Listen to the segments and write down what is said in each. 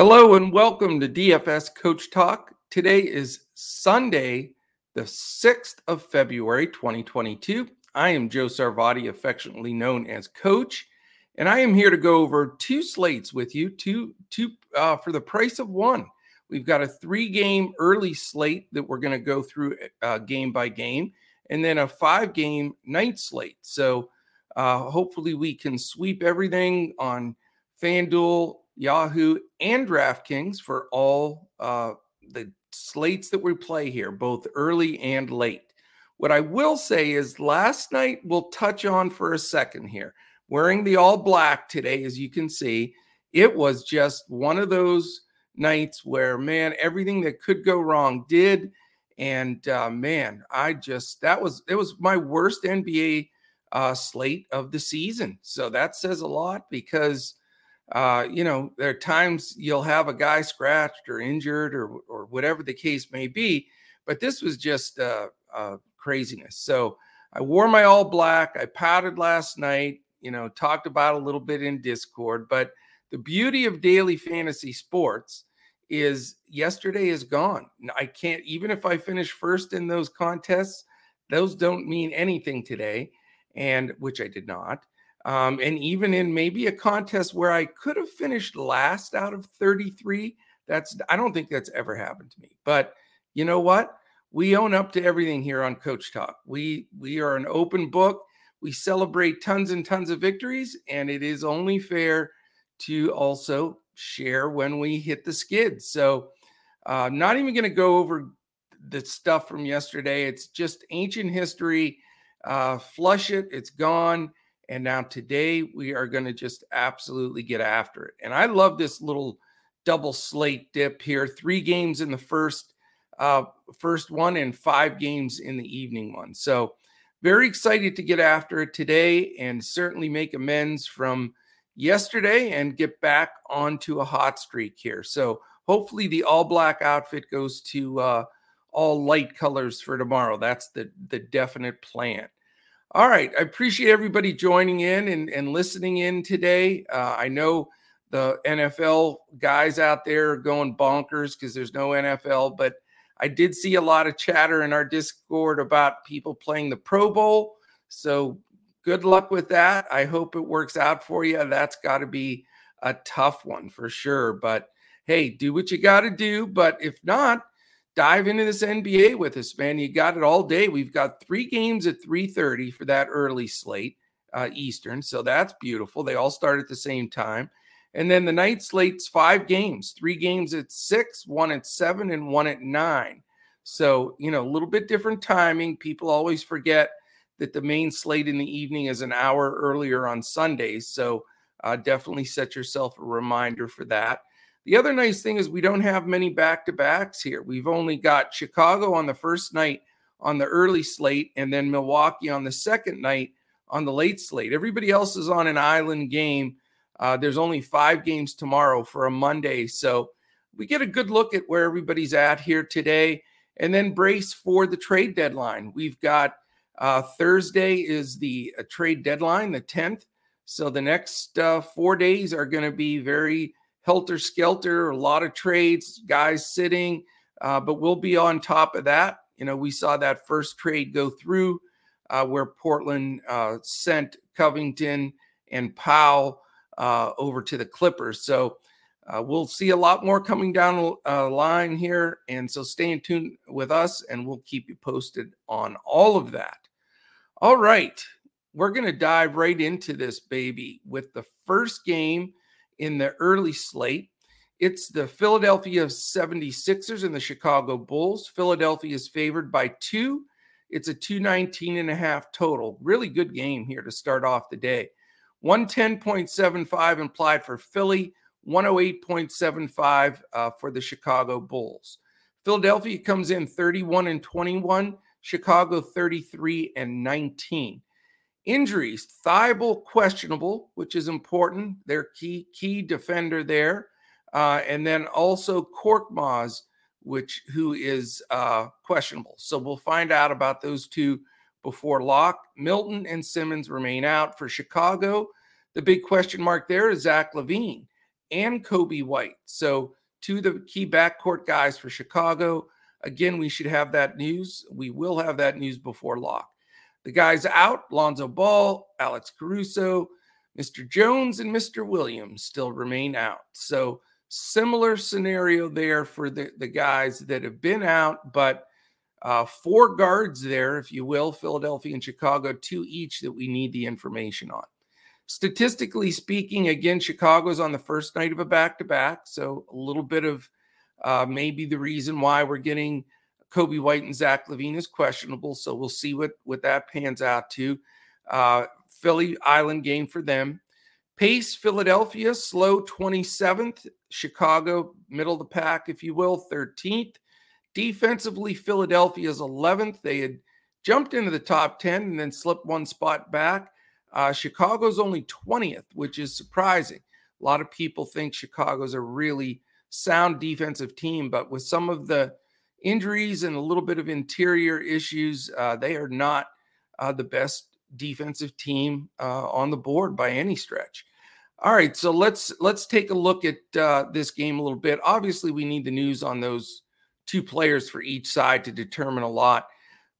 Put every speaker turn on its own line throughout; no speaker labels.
Hello and welcome to DFS Coach Talk. Today is Sunday, the 6th of February, 2022. I am Joe Sarvati, affectionately known as Coach, and I am here to go over two slates with you, two, two uh, for the price of one. We've got a three game early slate that we're going to go through uh, game by game, and then a five game night slate. So uh, hopefully we can sweep everything on FanDuel Yahoo, and DraftKings for all uh, the slates that we play here, both early and late. What I will say is last night we'll touch on for a second here. Wearing the all black today, as you can see, it was just one of those nights where, man, everything that could go wrong did. And uh, man, I just, that was, it was my worst NBA uh, slate of the season. So that says a lot because uh, you know, there are times you'll have a guy scratched or injured or or whatever the case may be, but this was just uh, uh, craziness. So I wore my all black. I pouted last night. You know, talked about a little bit in Discord, but the beauty of daily fantasy sports is yesterday is gone. I can't even if I finish first in those contests, those don't mean anything today, and which I did not. Um, and even in maybe a contest where I could have finished last out of 33, that's I don't think that's ever happened to me. But you know what? We own up to everything here on Coach Talk. We we are an open book. We celebrate tons and tons of victories, and it is only fair to also share when we hit the skids. So, uh, not even going to go over the stuff from yesterday. It's just ancient history. Uh, flush it. It's gone. And now today we are going to just absolutely get after it. And I love this little double slate dip here. Three games in the first uh, first one and five games in the evening one. So very excited to get after it today and certainly make amends from yesterday and get back onto a hot streak here. So hopefully the all black outfit goes to uh, all light colors for tomorrow. That's the the definite plan. All right. I appreciate everybody joining in and, and listening in today. Uh, I know the NFL guys out there are going bonkers because there's no NFL, but I did see a lot of chatter in our Discord about people playing the Pro Bowl. So good luck with that. I hope it works out for you. That's got to be a tough one for sure. But hey, do what you got to do. But if not, dive into this NBA with us, man. You got it all day. We've got three games at 3:30 for that early slate, uh, Eastern. So that's beautiful. They all start at the same time. And then the night slate's five games, three games at six, one at seven, and one at nine. So, you know, a little bit different timing. People always forget that the main slate in the evening is an hour earlier on Sundays. So, uh, definitely set yourself a reminder for that. The other nice thing is we don't have many back to backs here. We've only got Chicago on the first night on the early slate and then Milwaukee on the second night on the late slate. Everybody else is on an island game. Uh, there's only five games tomorrow for a Monday. So we get a good look at where everybody's at here today and then brace for the trade deadline. We've got uh, Thursday is the uh, trade deadline, the 10th. So the next uh, four days are going to be very helter skelter, a lot of trades, guys sitting, uh, but we'll be on top of that. You know, we saw that first trade go through uh, where Portland uh, sent Covington and Powell uh, over to the Clippers. So uh, we'll see a lot more coming down the uh, line here. And so stay in tune with us and we'll keep you posted on all of that. All right. We're going to dive right into this baby with the first game in the early slate. It's the Philadelphia 76ers and the Chicago Bulls. Philadelphia is favored by two. It's a 219 and a half total. Really good game here to start off the day. 110.75 implied for Philly, 108.75 uh, for the Chicago Bulls. Philadelphia comes in 31 and 21, Chicago 33 and 19. Injuries, Thybulle questionable, which is important. Their key key defender there, uh, and then also Korkmaz, which who is uh, questionable. So we'll find out about those two before lock. Milton and Simmons remain out for Chicago. The big question mark there is Zach LaVine and Coby White. So, of the key backcourt guys for Chicago. Again, we should have that news. We will have that news before lock. The guys out Lonzo Ball, Alex Caruso, Mr. Jones, and Mr. Williams still remain out. So, similar scenario there for the, the guys that have been out, but uh, four guards there, if you will, Philadelphia and Chicago, two each that we need the information on. Statistically speaking, again, Chicago's on the first night of a back to back. So a little bit of uh, maybe the reason why we're getting Coby White and Zach LaVine is questionable. So we'll see what, what that pans out to. Uh, Philly Island game for them. Pace, Philadelphia, slow 27th. Chicago, middle of the pack, if you will, 13th. Defensively, Philadelphia is 11th. They had jumped into the top 10 and then slipped one spot back. Uh, Chicago's only 20th, which is surprising. A lot of people think Chicago's a really sound defensive team, but with some of the injuries and a little bit of interior issues, uh, they are not uh, the best defensive team uh, on the board by any stretch. All right, so let's let's take a look at uh, this game a little bit. Obviously, we need the news on those two players for each side to determine a lot.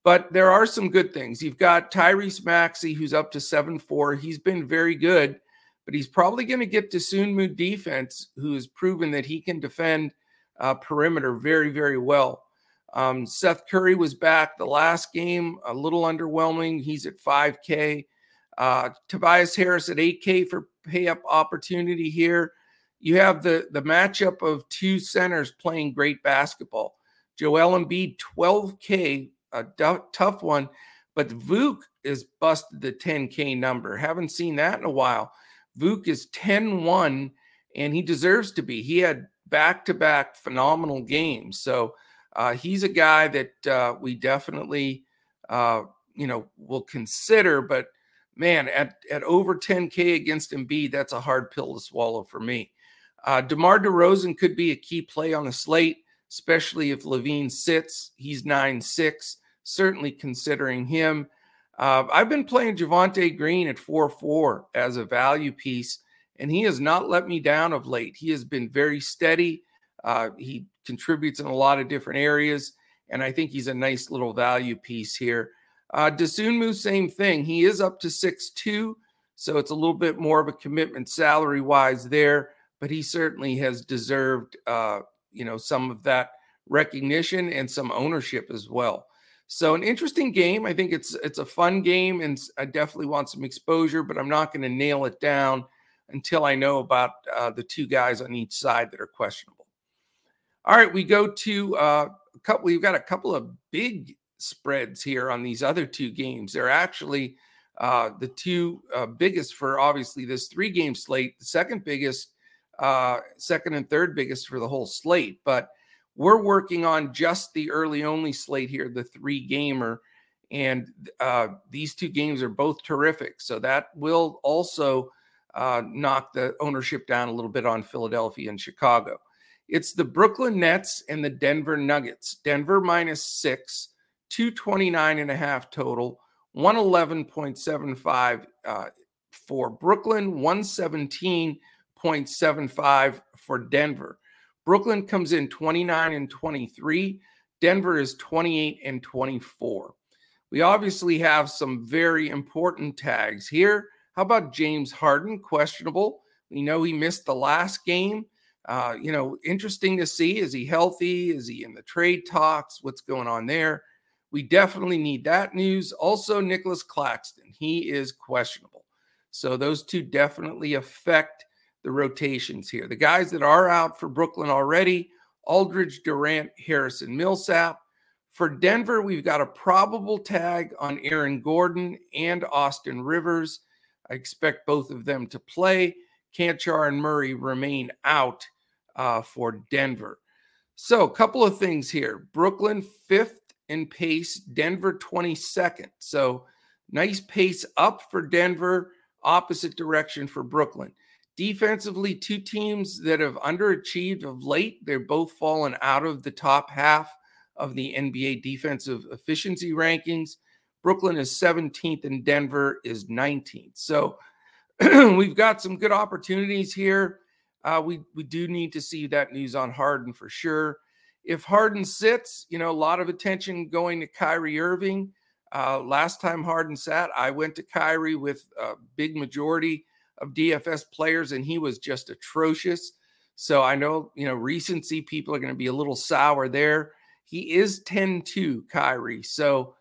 But there are some good things. You've got Tyrese Maxey, who's up to 7 4. He's been very good, but he's probably going to get Dosunmu defense, who has proven that he can defend uh, perimeter very, very well. Um, Seth Curry was back the last game, a little underwhelming. He's at 5K. Uh, Tobias Harris at 8K for pay up opportunity here. You have the, the matchup of two centers playing great basketball. Joel Embiid, 12K, a d- tough one, but Vuk is busted the 10K number. Haven't seen that in a while. Vuk is 10 1, and he deserves to be. He had back to back phenomenal games. So uh, he's a guy that uh, we definitely, uh, you know, will consider. But man, at, at over 10K against Embiid, that's a hard pill to swallow for me. Uh, DeMar DeRozan could be a key play on the slate especially if LaVine sits. He's 9 6, certainly considering him. Uh, I've been playing Javonte Green at 4 4 as a value piece, and he has not let me down of late. He has been very steady. Uh, he contributes in a lot of different areas, and I think he's a nice little value piece here. Uh, Dosunmu, same thing. He is up to six two, so it's a little bit more of a commitment salary wise there, but he certainly has deserved uh, you know some of that recognition and some ownership as well. So an interesting game. I think it's it's a fun game, and I definitely want some exposure, but I'm not going to nail it down until I know about uh, the two guys on each side that are questionable. All right, we go to uh, a couple. We've got a couple of big spreads here on these other two games. They're actually uh, the two uh, biggest for obviously this three game slate. The second biggest uh, second and third biggest for the whole slate. But we're working on just the early only slate here, the three gamer. And uh, these two games are both terrific. So that will also uh, knock the ownership down a little bit on Philadelphia and Chicago. It's the Brooklyn Nets and the Denver Nuggets. Denver minus six, 229 and a half total, 111.75 uh, for Brooklyn, 117.75 for Denver. Brooklyn comes in 29 and 23. Denver is 28 and 24. We obviously have some very important tags here. How about James Harden? Questionable. We know he missed the last game. Uh, you know, interesting to see. Is he healthy? Is he in the trade talks? What's going on there? We definitely need that news. Also, Nicholas Claxton. He is questionable. So those two definitely affect the rotations here. The guys that are out for Brooklyn already Aldridge, Durant, Harrison, Millsap. For Denver, we've got a probable tag on Aaron Gordon and Austin Rivers. I expect both of them to play. Cancar and Murray remain out uh, for Denver. So, a couple of things here Brooklyn, fifth in pace, Denver, 22nd. So, nice pace up for Denver, opposite direction for Brooklyn. Defensively, two teams that have underachieved of late. They're both fallen out of the top half of the NBA defensive efficiency rankings. Brooklyn is 17th and Denver is 19th. So we've got some good opportunities here. uh, we we do need to see that news on Harden for sure. If Harden sits, you know, a lot of attention going to Kyrie Irving. Uh, last time Harden sat, I went to Kyrie with a big majority of DFS players, and he was just atrocious. So I know, you know, recency people are going to be a little sour there. He is 10 2, Kyrie. So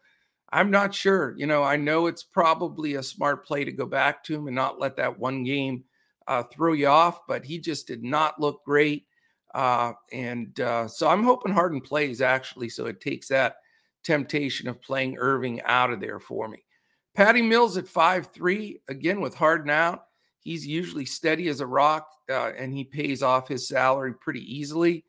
I'm not sure. You know, I know it's probably a smart play to go back to him and not let that one game uh, throw you off, but he just did not look great. Uh, and uh, so I'm hoping Harden plays actually, so it takes that temptation of playing Irving out of there for me. Patty Mills at five three again with Harden out. He's usually steady as a rock, uh, and he pays off his salary pretty easily.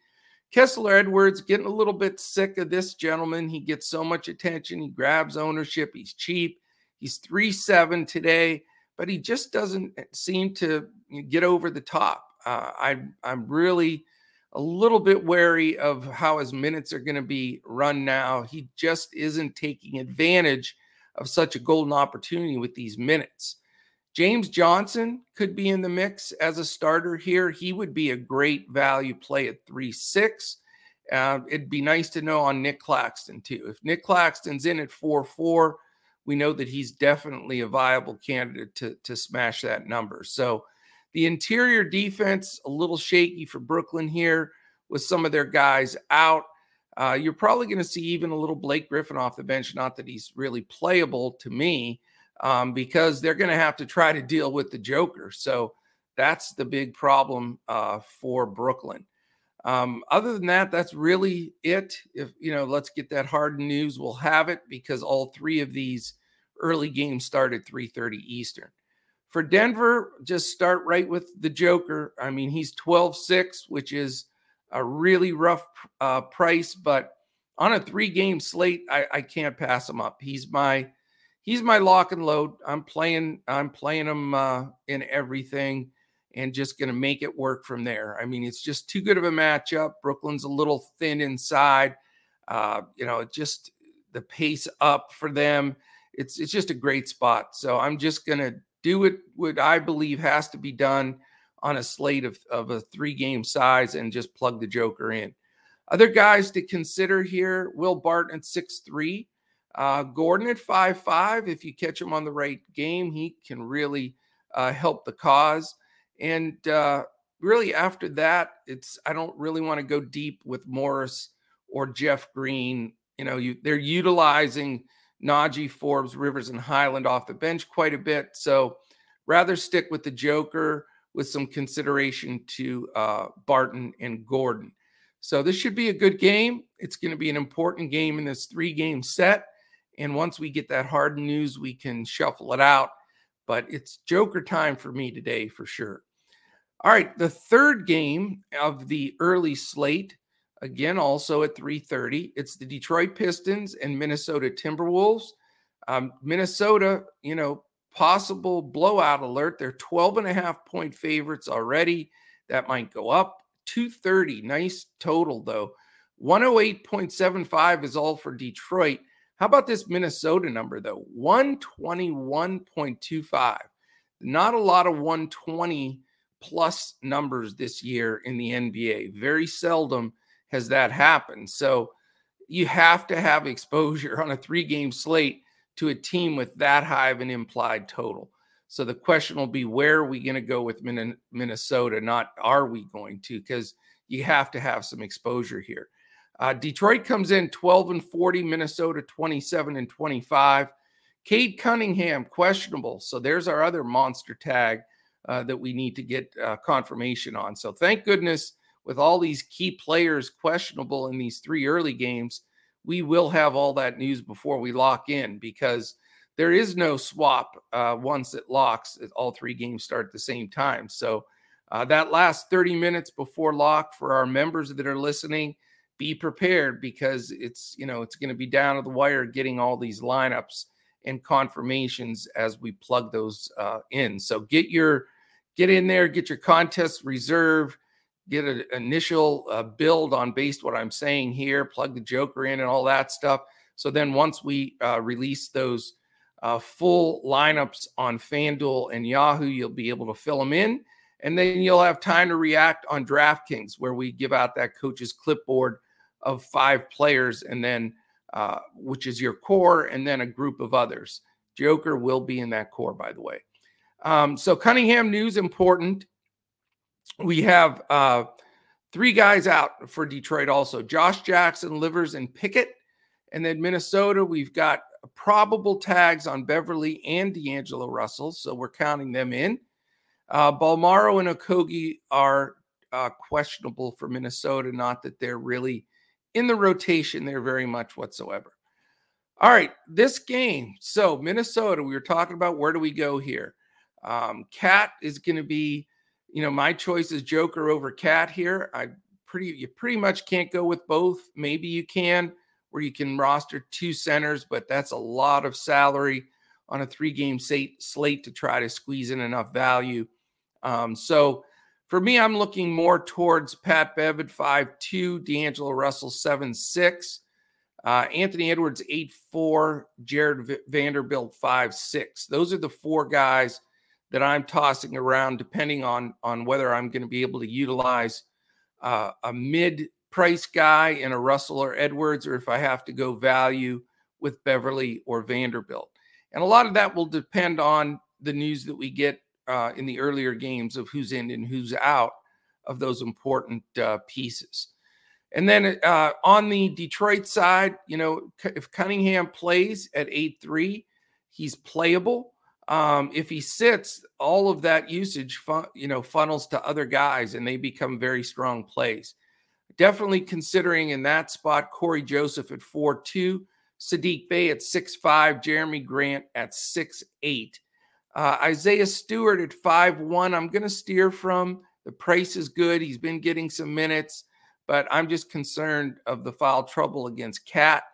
Kessler Edwards getting a little bit sick of this gentleman. He gets so much attention. He grabs ownership. He's cheap. He's three seven today, but he just doesn't seem to get over the top. Uh, I, I'm really a little bit wary of how his minutes are going to be run now. He just isn't taking advantage of such a golden opportunity with these minutes. James Johnson could be in the mix as a starter here. He would be a great value play at 3 6. Uh, it'd be nice to know on Nick Claxton, too. If Nick Claxton's in at 4 4, we know that he's definitely a viable candidate to, to smash that number. So the interior defense, a little shaky for Brooklyn here with some of their guys out. Uh, you're probably going to see even a little Blake Griffin off the bench. Not that he's really playable to me, um, because they're going to have to try to deal with the Joker. So that's the big problem uh, for Brooklyn. Um, other than that, that's really it. If you know, let's get that Harden news. We'll have it because all three of these early games start at 3:30 Eastern. For Denver, just start right with the Joker. I mean, he's 12-6, which is a really rough uh, price, but on a three-game slate, I, I can't pass him up. He's my he's my lock and load. I'm playing I'm playing him uh, in everything and just going to make it work from there. I mean, it's just too good of a matchup. Brooklyn's a little thin inside. Uh, you know, just the pace up for them. It's it's just a great spot. So I'm just going to do it what I believe has to be done on a slate of, of a three game size and just plug the Joker in. Other guys to consider here Will Barton at six three. Uh, Gordon at five five. If you catch him on the right game, he can really uh, help the cause. And uh, really, after that, it's I don't really want to go deep with Morris or Jeff Green. You know, you they're utilizing Nnaji, Forbes, Rivers, and Hyland off the bench quite a bit. So rather stick with the Joker with some consideration to uh, Barton and Gordon. So this should be a good game. It's going to be an important game in this three game set. And once we get that hard news, we can shuffle it out. But it's Joker time for me today for sure. All right, the third game of the early slate, again also at 3:30. It's the Detroit Pistons and Minnesota Timberwolves. Um, Minnesota, you know, possible blowout alert. They're 12 and a half point favorites already. That might go up. 230, nice total though. 108.75 is all for Detroit. How about this Minnesota number, though? 121.25. Not a lot of 120 plus numbers this year in the NBA. Very seldom has that happened. So you have to have exposure on a three game slate to a team with that high of an implied total. So the question will be where are we going to go with Minnesota? Not are we going to? Because you have to have some exposure here. Uh, Detroit comes in 12 and 40, Minnesota 27 and 25. Cade Cunningham, questionable. So there's our other monster tag uh, that we need to get uh, confirmation on. So thank goodness, with all these key players questionable in these three early games, we will have all that news before we lock in because there is no swap uh, once it locks. All three games start at the same time. So uh, that last 30 minutes before lock for our members that are listening – be prepared because it's you know it's going to be down to the wire getting all these lineups and confirmations as we plug those uh, in. So get your get in there, get your contest reserve, get an initial uh, build on based what I'm saying here, plug the Joker in and all that stuff. So then once we uh, release those uh, full lineups on FanDuel and Yahoo, you'll be able to fill them in And then you'll have time to react on DraftKings, where we give out that coach's clipboard of five players, and then uh, which is your core, and then a group of others. Joker will be in that core, by the way. Um, so Cunningham news important. We have uh, three guys out for Detroit also: Josh Jackson, Livers, and Pickett. And then Minnesota, we've got probable tags on Beverley and D'Angelo Russell, so we're counting them in. Uh, Bolmaro and Okogie are uh, questionable for Minnesota. Not that they're really in the rotation there very much whatsoever. All right, this game. So Minnesota, we were talking about where do we go here? Um, Cat is going to be, you know, my choice is Joker over Cat here. I pretty you pretty much can't go with both. Maybe you can, where you can roster two centers, but that's a lot of salary on a three-game slate to try to squeeze in enough value. Um, so for me, I'm looking more towards Pat Bev at five two, D'Angelo Russell seven six, uh, Anthony Edwards eight four, Jarred v- Vanderbilt five six. Those are the four guys that I'm tossing around, depending on on whether I'm going to be able to utilize uh, a mid price guy in a Russell or Edwards, or if I have to go value with Beverley or Vanderbilt. And a lot of that will depend on the news that we get uh, in the earlier games of who's in and who's out of those important uh, pieces. And then uh, on the Detroit side, you know, if Cunningham plays at 8 3, he's playable. Um, if he sits, all of that usage, fun, you know, funnels to other guys and they become very strong plays. Definitely considering in that spot Cory Joseph at 4 2, Saddiq Bey at 6 5, Jerami Grant at 6 8. Uh, Isaiah Stewart at five one. I'm going to steer from. The price is good. He's been getting some minutes, but I'm just concerned of the foul trouble against Cat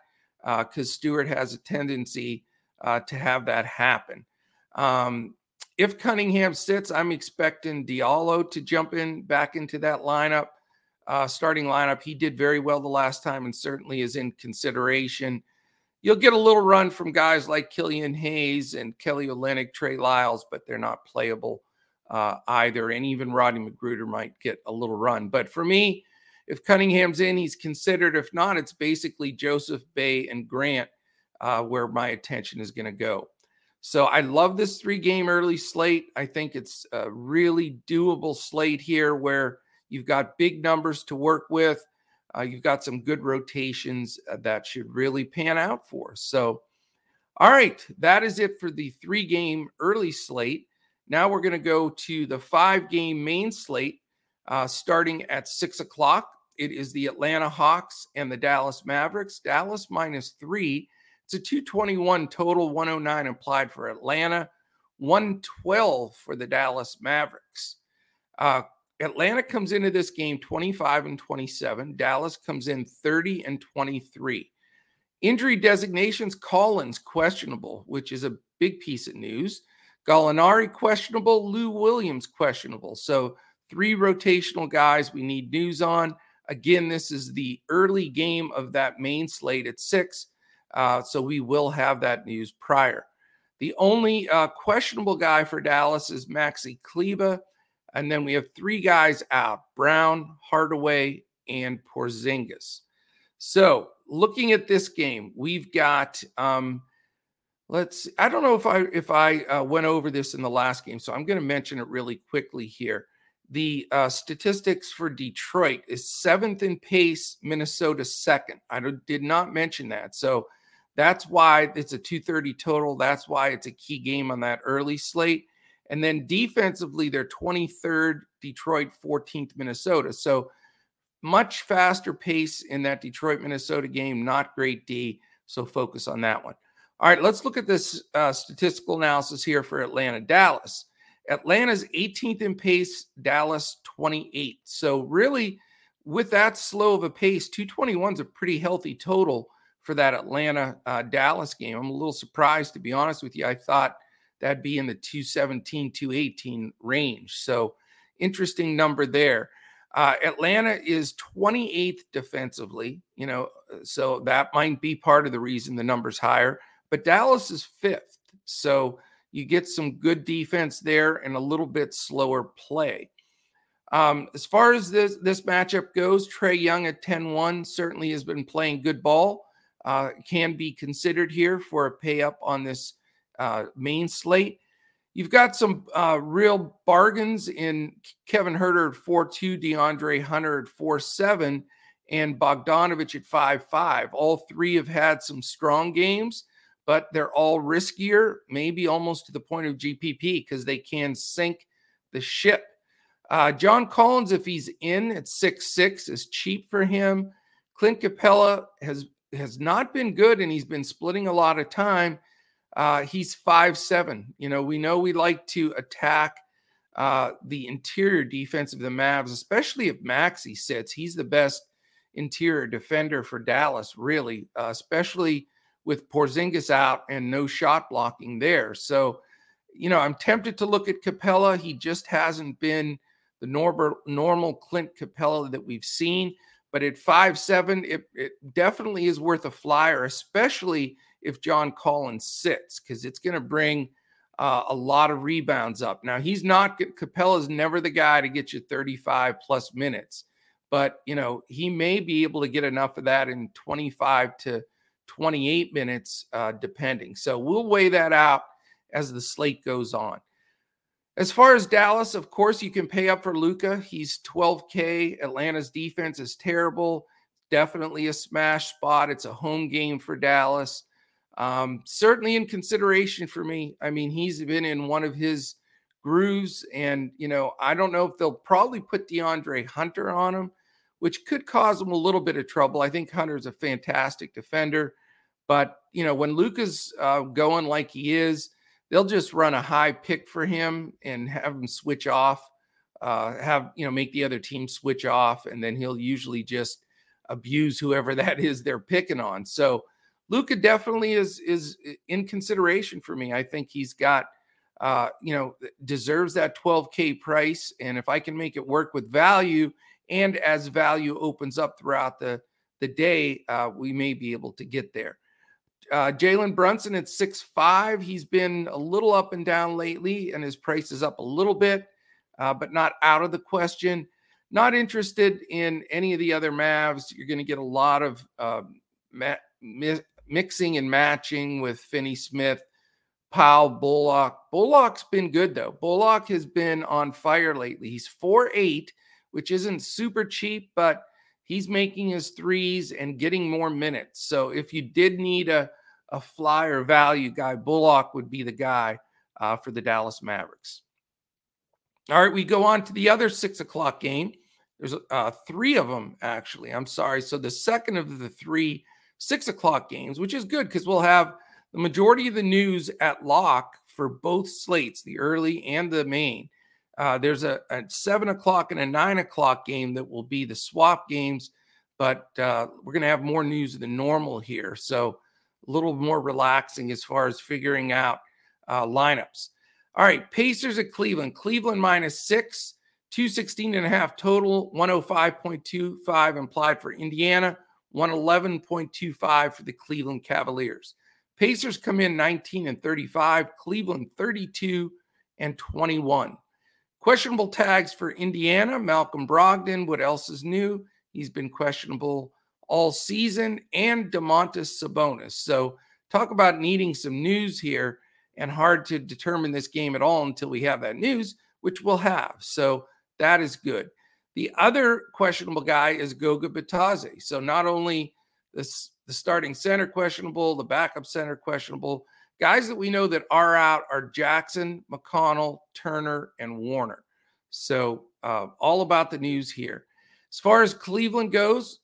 because uh, Stewart has a tendency uh, to have that happen. Um, if Cunningham sits, I'm expecting Diallo to jump in back into that lineup, uh, starting lineup. He did very well the last time and certainly is in consideration you'll get a little run from guys like Killian Hayes and Kelly Olynyk, Trey Lyles, but they're not playable uh, either. And even Rodney McGruder might get a little run. But for me, if Cunningham's in, he's considered. If not, it's basically Joseph Bey and Grant uh, where my attention is going to go. So I love this three game early slate. I think it's a really doable slate here where you've got big numbers to work with uh, you've got some good rotations uh, that should really pan out for us. So, all right, that is it for the three game early slate. Now we're going to go to the five game main slate uh, starting at six o'clock. It is the Atlanta Hawks and the Dallas Mavericks. Dallas minus three. It's a 221 total, 109 implied for Atlanta, 112 for the Dallas Mavericks. Uh, Atlanta comes into this game 25 and 27. Dallas comes in 30 and 23. Injury designations Collins questionable, which is a big piece of news. Gallinari questionable, Lou Williams questionable. So, three rotational guys we need news on. Again, this is the early game of that main slate at six. Uh, so, we will have that news prior. The only uh, questionable guy for Dallas is Maxi Kleber. And then we have three guys out Brown, Hardaway, and Porzingis. So looking at this game, we've got um, let's I don't know if I if I uh, went over this in the last game, so I'm going to mention it really quickly here. The uh, statistics for Detroit is seventh in pace, Minnesota second. I did not mention that, so that's why it's a 230 total. That's why it's a key game on that early slate. And then defensively, they're 23rd, Detroit, 14th, Minnesota. So much faster pace in that Detroit, Minnesota game. Not great D. So focus on that one. All right, let's look at this uh, statistical analysis here for Atlanta. Dallas. Atlanta's 18th in pace, Dallas 28th. So really, with that slow of a pace, 221 is a pretty healthy total for that Atlanta uh, Dallas game. I'm a little surprised, to be honest with you. I thought that'd be in the 217, 218 range. So interesting number there. Uh, Atlanta is 28th defensively, you know, so that might be part of the reason the number's higher. But Dallas is fifth. So you get some good defense there and a little bit slower play. Um, as far as this this matchup goes, Trae Young at 10-1 certainly has been playing good ball. Uh, can be considered here for a pay up on this uh, main slate. You've got some uh, real bargains in Kevin Huerter at 4-2, DeAndre Hunter at 4-7, and Bogdanovic at 5-5. All three have had some strong games, but they're all riskier, maybe almost to the point of GPP because they can sink the ship. Uh, John Collins, if he's in at six six, is cheap for him. Clint Capela has has not been good, and he's been splitting a lot of time. Uh, he's five seven. You know, we know we like to attack uh, the interior defense of the Mavs, especially if Maxi sits. He's the best interior defender for Dallas, really, uh, especially with Porzingis out and no shot blocking there. So, you know, I'm tempted to look at Capela. He just hasn't been the normal, normal Clint Capela that we've seen. But at five seven, it, it definitely is worth a flyer, especially if John Collins sits, because it's going to bring uh, a lot of rebounds up. Now he's not Capela's never the guy to get you 35 plus minutes, but you know he may be able to get enough of that in 25 to 28 minutes, uh, depending. So we'll weigh that out as the slate goes on. As far as Dallas, of course, you can pay up for Luka. He's 12K. Atlanta's defense is terrible. Definitely a smash spot. It's a home game for Dallas. Um, certainly in consideration for me. I mean, he's been in one of his grooves, and you know, I don't know if they'll probably put DeAndre Hunter on him, which could cause him a little bit of trouble. I think Hunter's a fantastic defender, but you know, when Luka's uh, going like he is, they'll just run a high pick for him and have him switch off, uh, have you know make the other team switch off, and then he'll usually just abuse whoever that is they're picking on. So Luka definitely is is in consideration for me. I think he's got uh, you know deserves that 12k price, and if I can make it work with value, and as value opens up throughout the the day, uh, we may be able to get there. Uh, Jalen Brunson at six five. He's been a little up and down lately, and his price is up a little bit, uh, but not out of the question. Not interested in any of the other Mavs. You're going to get a lot of uh, ma- mixing and matching with Finney Smith, Powell, Bullock. Bullock's been good though. Bullock has been on fire lately. He's four eight, which isn't super cheap, but he's making his threes and getting more minutes. So if you did need a a flyer value guy, Bullock would be the guy uh, for the Dallas Mavericks. All right, we go on to the other six o'clock game. There's uh, three of them, actually. I'm sorry. So the second of the three six o'clock games, which is good because we'll have the majority of the news at lock for both slates, the early and the main. Uh, there's a, a, seven o'clock and a nine o'clock game that will be the swap games, but uh, we're going to have more news than normal here. So a little more relaxing as far as figuring out uh, lineups. All right, Pacers at Cleveland. Cleveland minus six, 216 and a half total, 105.25 implied for Indiana, 111.25 for the Cleveland Cavaliers. Pacers come in 19 and 35, Cleveland 32 and 21. Questionable tags for Indiana, Malcolm Brogdon. What else is new? He's been questionable all season, and Domantas Sabonis. So, talk about needing some news here and hard to determine this game at all until we have that news, which we'll have. So, that is good. The other questionable guy is Goga Bitadze. So, not only this, the starting center questionable, the backup center questionable, guys that we know that are out are Jackson, McConnell, Turner, and Warner. So, uh, all about the news here. As far as Cleveland goes,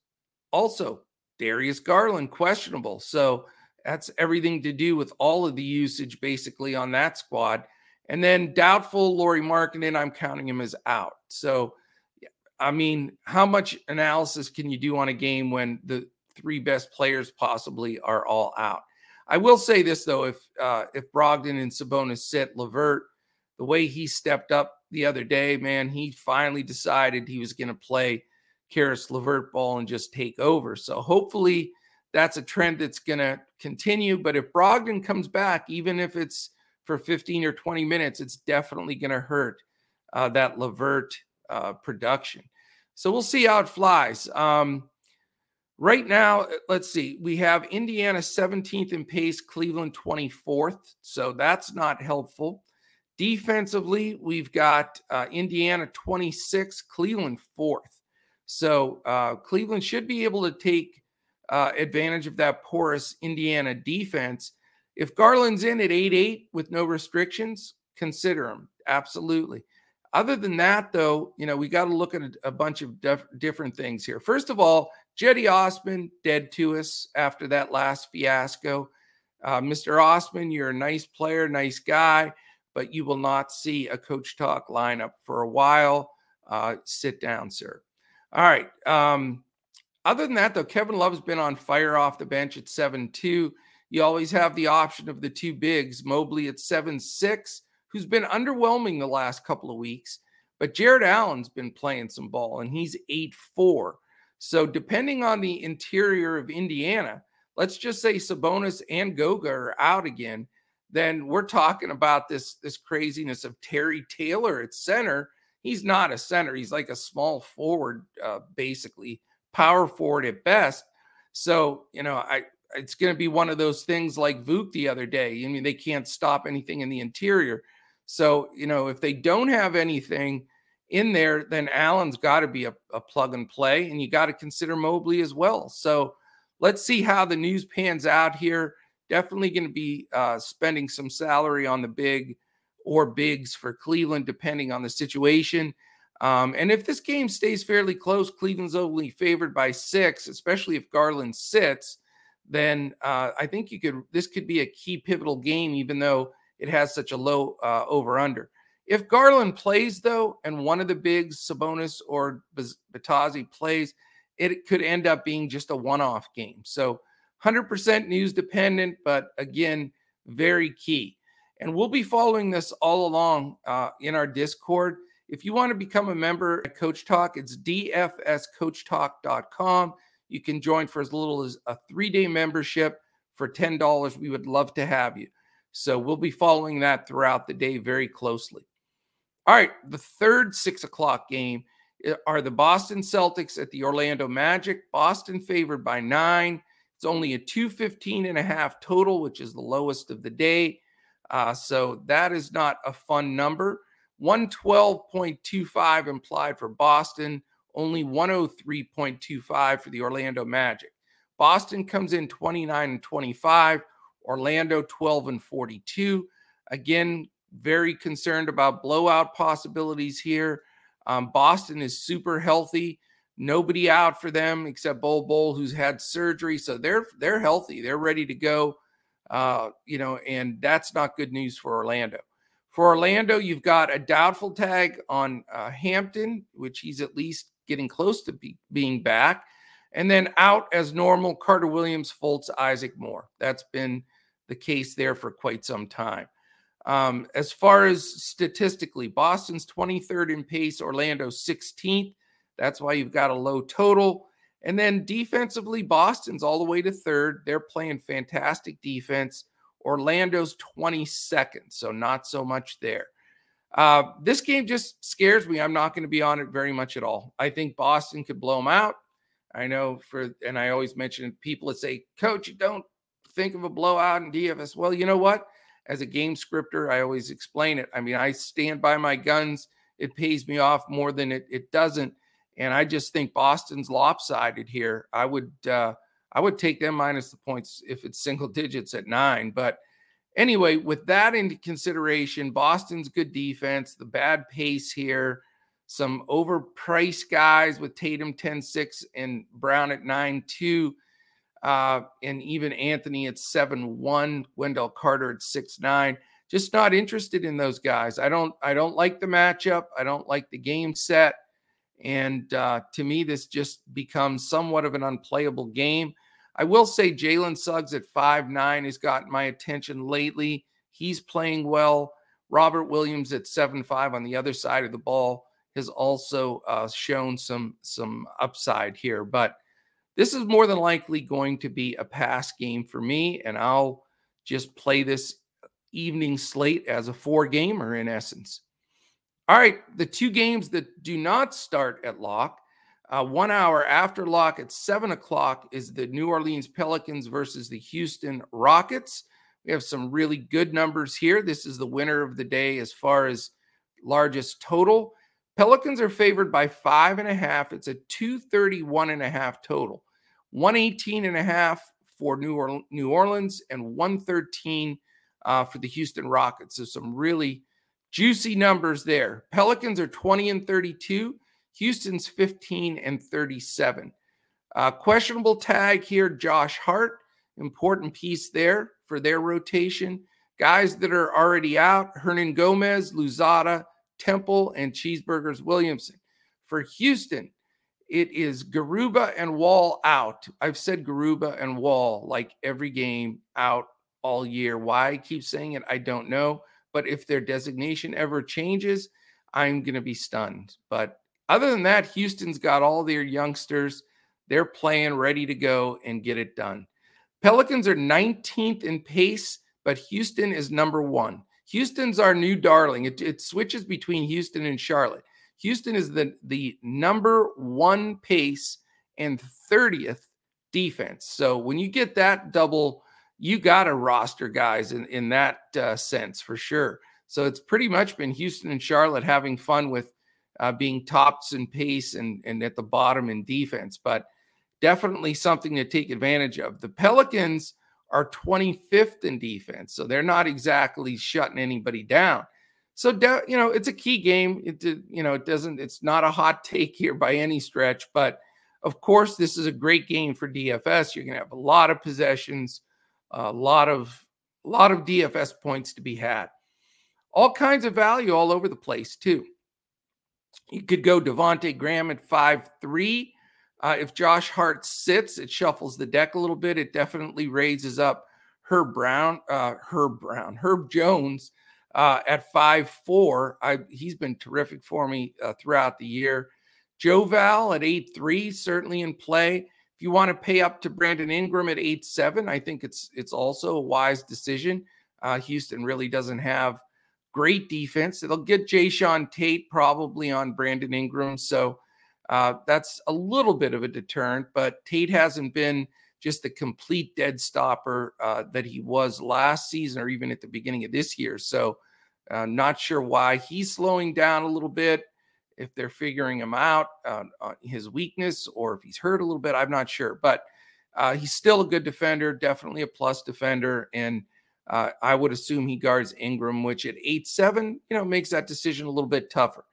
also, Darius Garland, questionable. So that's everything to do with all of the usage basically on that squad. And then doubtful Lauri Markkanen, I'm counting him as out. So, I mean, how much analysis can you do on a game when the three best players possibly are all out? I will say this though: if uh, if Brogdon and Sabonis sit LeVert, the way he stepped up the other day, man, he finally decided he was going to play Caris LeVert ball and just take over. So hopefully that's a trend that's going to continue. But if Brogdon comes back, even if it's for 15 or 20 minutes, it's definitely going to hurt uh, that LeVert uh, production. So we'll see how it flies. Um, right now, uh, let's see. We have Indiana 17th in pace, Cleveland 24th. So that's not helpful. Defensively, we've got uh, Indiana 26th, Cleveland 4th. So uh, Cleveland should be able to take uh, advantage of that porous Indiana defense. If Garland's in at 8 8 with no restrictions, consider him. Absolutely. Other than that, though, you know, we got to look at a, a bunch of def- different things here. First of all, Cedi Osman dead to us after that last fiasco. Uh, Mr. Osman, you're a nice player, nice guy, but you will not see a coach talk lineup for a while. Uh, sit down, sir. All right. Um, other than that, though, Kevin Love's been on fire off the bench at 7 2. You always have the option of the two bigs, Mobley at 7 6, who's been underwhelming the last couple of weeks. But Jarrett Allen's been playing some ball and he's 8 4. So, depending on the interior of Indiana, let's just say Sabonis and Goga are out again, then we're talking about this, this craziness of Terry Taylor at center. He's not a center, he's like a small forward, uh, basically power forward at best. So, you know, I it's going to be one of those things like Vuk the other day. I mean, they can't stop anything in the interior. So, you know, if they don't have anything in there, then Allen's got to be a, a, plug and play, and you got to consider Mobley as well. So, let's see how the news pans out here. Definitely going to be uh, spending some salary on the big or bigs for Cleveland, depending on the situation. Um, and if this game stays fairly close, Cleveland's only favored by six, especially if Garland sits, then uh, I think you could. This could be a key pivotal game, even though it has such a low uh, over under. If Garland plays though, and one of the bigs, Sabonis or Bitadze plays, it could end up being just a one-off game. So 100% news dependent, but again, very key. And we'll be following this all along uh, in our Discord. If you want to become a member at Coach Talk, it's dfscoachtalk.com. You can join for as little as a three day membership for $10. We would love to have you. So we'll be following that throughout the day very closely. All right, the third six o'clock game eh, are the Boston Celtics at the Orlando Magic. Boston favored by nine. It's only a 215 and a half total, which is the lowest of the day. Uh, so that is not a fun number. 112.25 implied for Boston, only 103.25 for the Orlando Magic. Boston comes in 29 and 25, Orlando 12 and 42. Again, very concerned about blowout possibilities here. Um, Boston is super healthy. Nobody out for them except Bol Bol, who's had surgery, so they're they're healthy. They're ready to go. Uh, you know, and that's not good news for Orlando. For Orlando, you've got a doubtful tag on uh, Hampton, which he's at least getting close to be, being back. And then out as normal, Carter Williams, Fultz, Isaac Moore. That's been the case there for quite some time. Um, as far as statistically, Boston's 23rd in pace, Orlando 16th. That's why you've got a low total. And then defensively, Boston's all the way to third. They're playing fantastic defense. Orlando's 22nd, so not so much there. Uh, this game just scares me. I'm not going to be on it very much at all. I think Boston could blow them out. I know for, and I always mention people that say, Coach, you don't think of a blowout in DFS. Well, you know what? As a game scripter, I always explain it. I mean, I stand by my guns. It pays me off more than it, it doesn't. And I just think Boston's lopsided here. I would, uh, I would take them minus the points if it's single digits at nine. But anyway, with that into consideration, Boston's good defense, the bad pace here, some overpriced guys with Tatum 10 6 and Brown at 9 2. Uh, and even Anthony at 7 1, Wendell Carter at 6 9. Just not interested in those guys. I don't I don't like the matchup. I don't like the game set. And uh, to me, this just becomes somewhat of an unplayable game. I will say Jalen Suggs at five nine has gotten my attention lately. He's playing well. Robert Williams at seven five on the other side of the ball has also uh, shown some some upside here. But this is more than likely going to be a pass game for me, and I'll just play this evening slate as a four gamer in essence. All right, the two games that do not start at lock, uh, one hour after lock at seven o'clock is the New Orleans Pelicans versus the Houston Rockets. We have some really good numbers here. This is the winner of the day as far as largest total. Pelicans are favored by five and a half. It's a 231 and a half total. 118 and a half for New, New Orleans and 113 uh, for the Houston Rockets. So some really juicy numbers there. Pelicans are 20 and 32. Houston's 15 and 37. Uh, questionable tag here, Josh Hart. Important piece there for their rotation. Guys that are already out Hernangomez, Louzada, Temple, and Cheeseburgers Williamson. For Houston, it is Garuba and Wall out. I've said Garuba and Wall like every game out all year. Why I keep saying it, I don't know. But if their designation ever changes, I'm going to be stunned. But other than that, Houston's got all their youngsters. They're playing ready to go and get it done. Pelicans are 19th in pace, but Houston is number one. Houston's our new darling. It, it switches between Houston and Charlotte. Houston is the, the number one pace and 30th defense. So when you get that double, you got to roster guys in, in that uh, sense for sure. So it's pretty much been Houston and Charlotte having fun with uh, being tops in pace and, and at the bottom in defense, but definitely something to take advantage of. The Pelicans are 25th in defense, so they're not exactly shutting anybody down. So you know, it's a key game. It you know, it doesn't. It's not a hot take here by any stretch, but of course, this is a great game for DFS. You're going to have a lot of possessions, a lot of a lot of DFS points to be had. All kinds of value all over the place too. You could go Devonte Graham at five three. Uh, if Josh Hart sits, it shuffles the deck a little bit. It definitely raises up Herb Brown, uh, Herb Brown, Herb Jones uh, at five four. He's been terrific for me uh, throughout the year. Joe Val at eight three, certainly in play. If you want to pay up to Brandon Ingram at eight seven, I think it's it's also a wise decision. Uh, Houston really doesn't have great defense. They'll get Jae'Sean Tate probably on Brandon Ingram, so uh, that's a little bit of a deterrent. But Tate hasn't been just the complete dead stopper uh, that he was last season or even at the beginning of this year. So, uh, not sure why he's slowing down a little bit. If they're figuring him out, uh, his weakness, or if he's hurt a little bit, I'm not sure. But uh, he's still a good defender, definitely a plus defender, and uh, I would assume he guards Ingram, which at eight seven, you know, makes that decision a little bit tougher.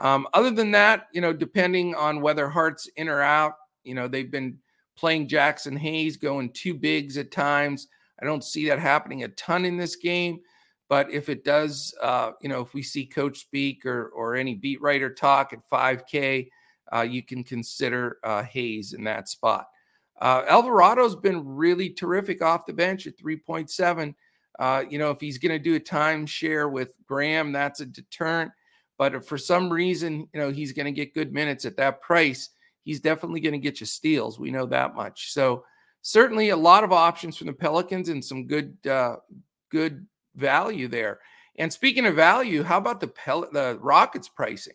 Um, other than that, you know, depending on whether Hart's in or out, you know, they've been playing Jaxson Hayes, going two bigs at times. I don't see that happening a ton in this game, but if it does, uh, you know, if we see Coach speak or or any beat writer talk at 5K, uh, you can consider uh, Hayes in that spot. Uh, Alvarado's been really terrific off the bench at 3.7. Uh, you know, if he's going to do a timeshare with Graham, that's a deterrent. But for some reason, you know, he's going to get good minutes at that price he's definitely going to get you steals. We know that much. So certainly a lot of options from the Pelicans and some good uh, good value there. And speaking of value, how about the Pel- the Rockets pricing?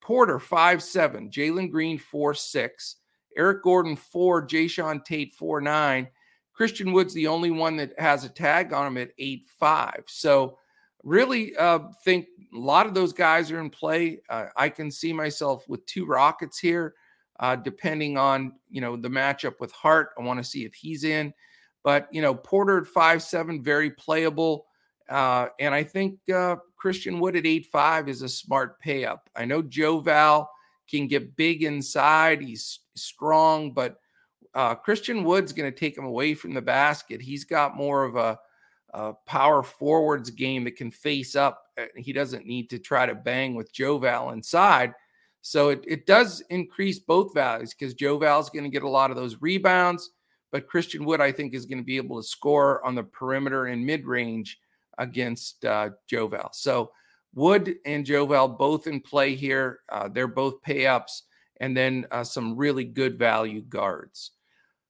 Porter five seven, Jalen Green four six, Eric Gordon four, Jae'Sean Tate four nine. Christian Wood's the only one that has a tag on him at eight five. So really uh, think a lot of those guys are in play. Uh, I can see myself with two Rockets here uh, depending on you know the matchup with Hart. I want to see if he's in, but you know Porter at five seven, very playable, uh, and I think uh, Christian Wood at eight five is a smart pay up. I know Joe Val can get big inside; he's strong, but uh, Christian Wood's going to take him away from the basket. He's got more of a, power forwards game that can face up. Uh, he doesn't need to try to bang with Joe Val inside so it, it does increase both values because Joe Val is going to get a lot of those rebounds, but Christian Wood, I think, is going to be able to score on the perimeter and mid range against uh, Joe Val. So Wood and Joe Val both in play here. Uh, they're both pay ups, and then uh, some really good value guards.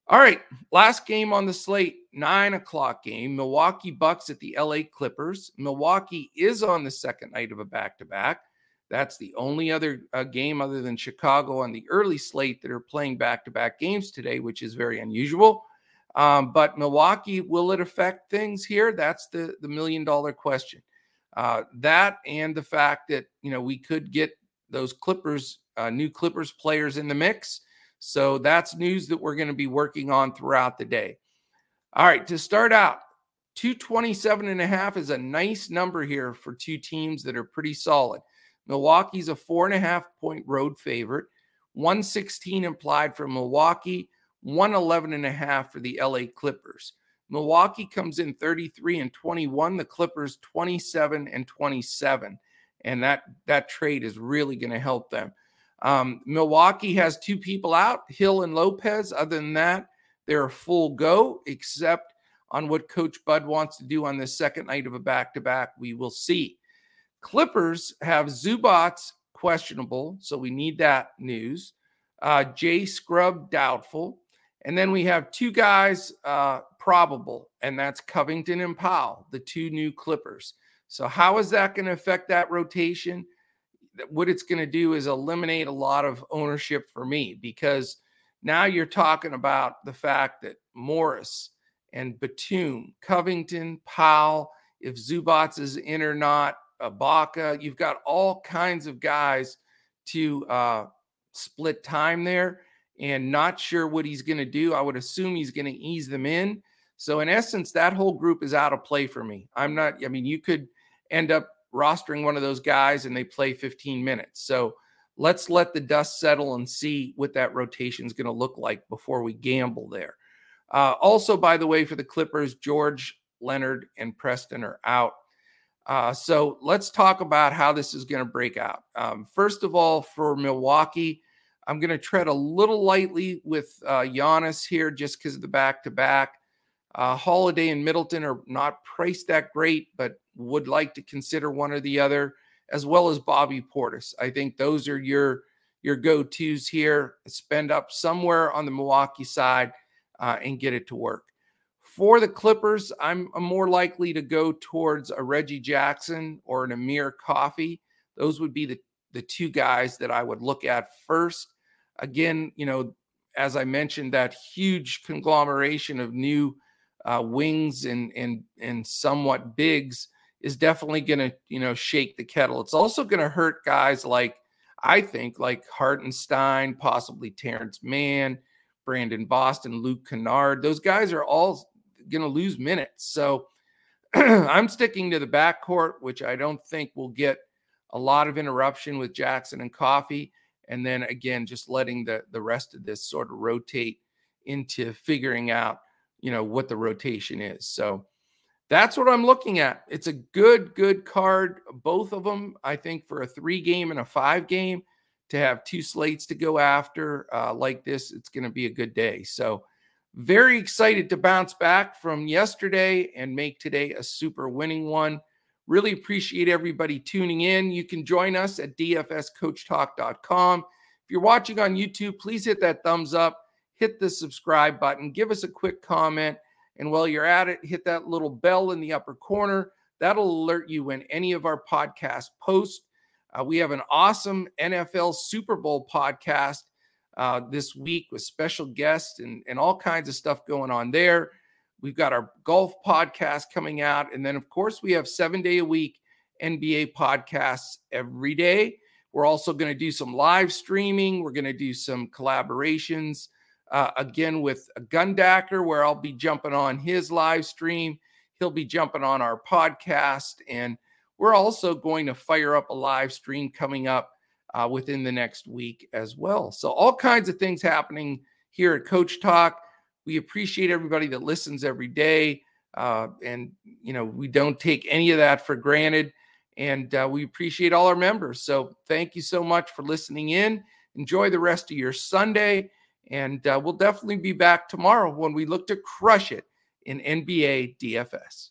All right, last game on the slate, nine o'clock game. Milwaukee Bucks at the LA Clippers. Milwaukee is on the second night of a back to back. That's the only other uh, game other than Chicago on the early slate that are playing back to back games today, which is very unusual. Um, but Milwaukee, will it affect things here? That's the, the million dollar question. Uh, that and the fact that, you know, we could get those Clippers, uh, new Clippers players in the mix. So that's news that we're going to be working on throughout the day. All right, to start out, 227 and a half is a nice number here for two teams that are pretty solid. Milwaukee's a four and a half point road favorite, 116 implied for Milwaukee, 111 and a half for the LA Clippers. Milwaukee comes in 33 and 21, the Clippers 27 and 27. And that that trade is really going to help them. Um, Milwaukee has two people out, Hill and Lopez. Other than that, they're full go, except on what Coach Bud wants to do on the second night of a back to back. We will see. Clippers have Zubac questionable, so we need that news. Uh, Jay Scrubb doubtful. And then we have two guys uh, probable, and that's Covington and Powell, the two new Clippers. So, how is that going to affect that rotation? What it's going to do is eliminate a lot of ownership for me because now you're talking about the fact that Morris and Batum, Covington, Powell, if Zubac is in or not, Ibaka, you've got all kinds of guys to uh, split time there and not sure what he's going to do. I would assume he's going to ease them in. So, in essence, that whole group is out of play for me. I'm not, I mean, you could end up rostering one of those guys and they play 15 minutes. So, let's let the dust settle and see what that rotation is going to look like before we gamble there. Uh, also, by the way, for the Clippers, George Leonard and Preston are out. Uh, so let's talk about how this is going to break out. Um, first of all, for Milwaukee, I'm going to tread a little lightly with uh, Giannis here just because of the back to back. Holiday and Middleton are not priced that great, but would like to consider one or the other, as well as Bobby Portis. I think those are your your go tos here. Spend up somewhere on the Milwaukee side uh, and get it to work. For the Clippers, I'm, more likely to go towards a Reggie Jackson or an Amir Coffey. Those would be the, the two guys that I would look at first again, you know, as I mentioned, that huge conglomeration of new uh, wings and and and somewhat bigs is definitely going to you know shake the kettle. It's also going to hurt guys like I think like Hartenstein, possibly Terance Mann, Brandon Boston, Luke Kennard. Those guys are all going to lose minutes. So I'm sticking to the backcourt, which I don't think will get a lot of interruption with Jackson and Coffey. and then again just letting the the rest of this sort of rotate into figuring out you know what the rotation is so that's what i'm looking at it's a good good card both of them i think for a three game and a five game to have two slates to go after uh, like this it's going to be a good day so very excited to bounce back from yesterday and make today a super winning one Really appreciate everybody tuning in. You can join us at dfscoachtalk.com. If you're watching on YouTube, please hit that thumbs up, hit the subscribe button, give us a quick comment. And while you're at it, hit that little bell in the upper corner. That'll alert you when any of our podcasts post. Uh, we have an awesome NFL Super Bowl podcast uh, this week with special guests and, and all kinds of stuff going on there. We've got our golf podcast coming out. And then, of course, we have seven day a week NBA podcasts every day. We're also going to do some live streaming. We're going to do some collaborations uh, again with Gundacker, where I'll be jumping on his live stream. He'll be jumping on our podcast. And we're also going to fire up a live stream coming up uh, within the next week as well. So, all kinds of things happening here at Coach Talk. We appreciate everybody that listens every day. Uh, and, you know, we don't take any of that for granted. And uh, we appreciate all our members. So thank you so much for listening in. Enjoy the rest of your Sunday. And uh, we'll definitely be back tomorrow when we look to crush it in NBA DFS.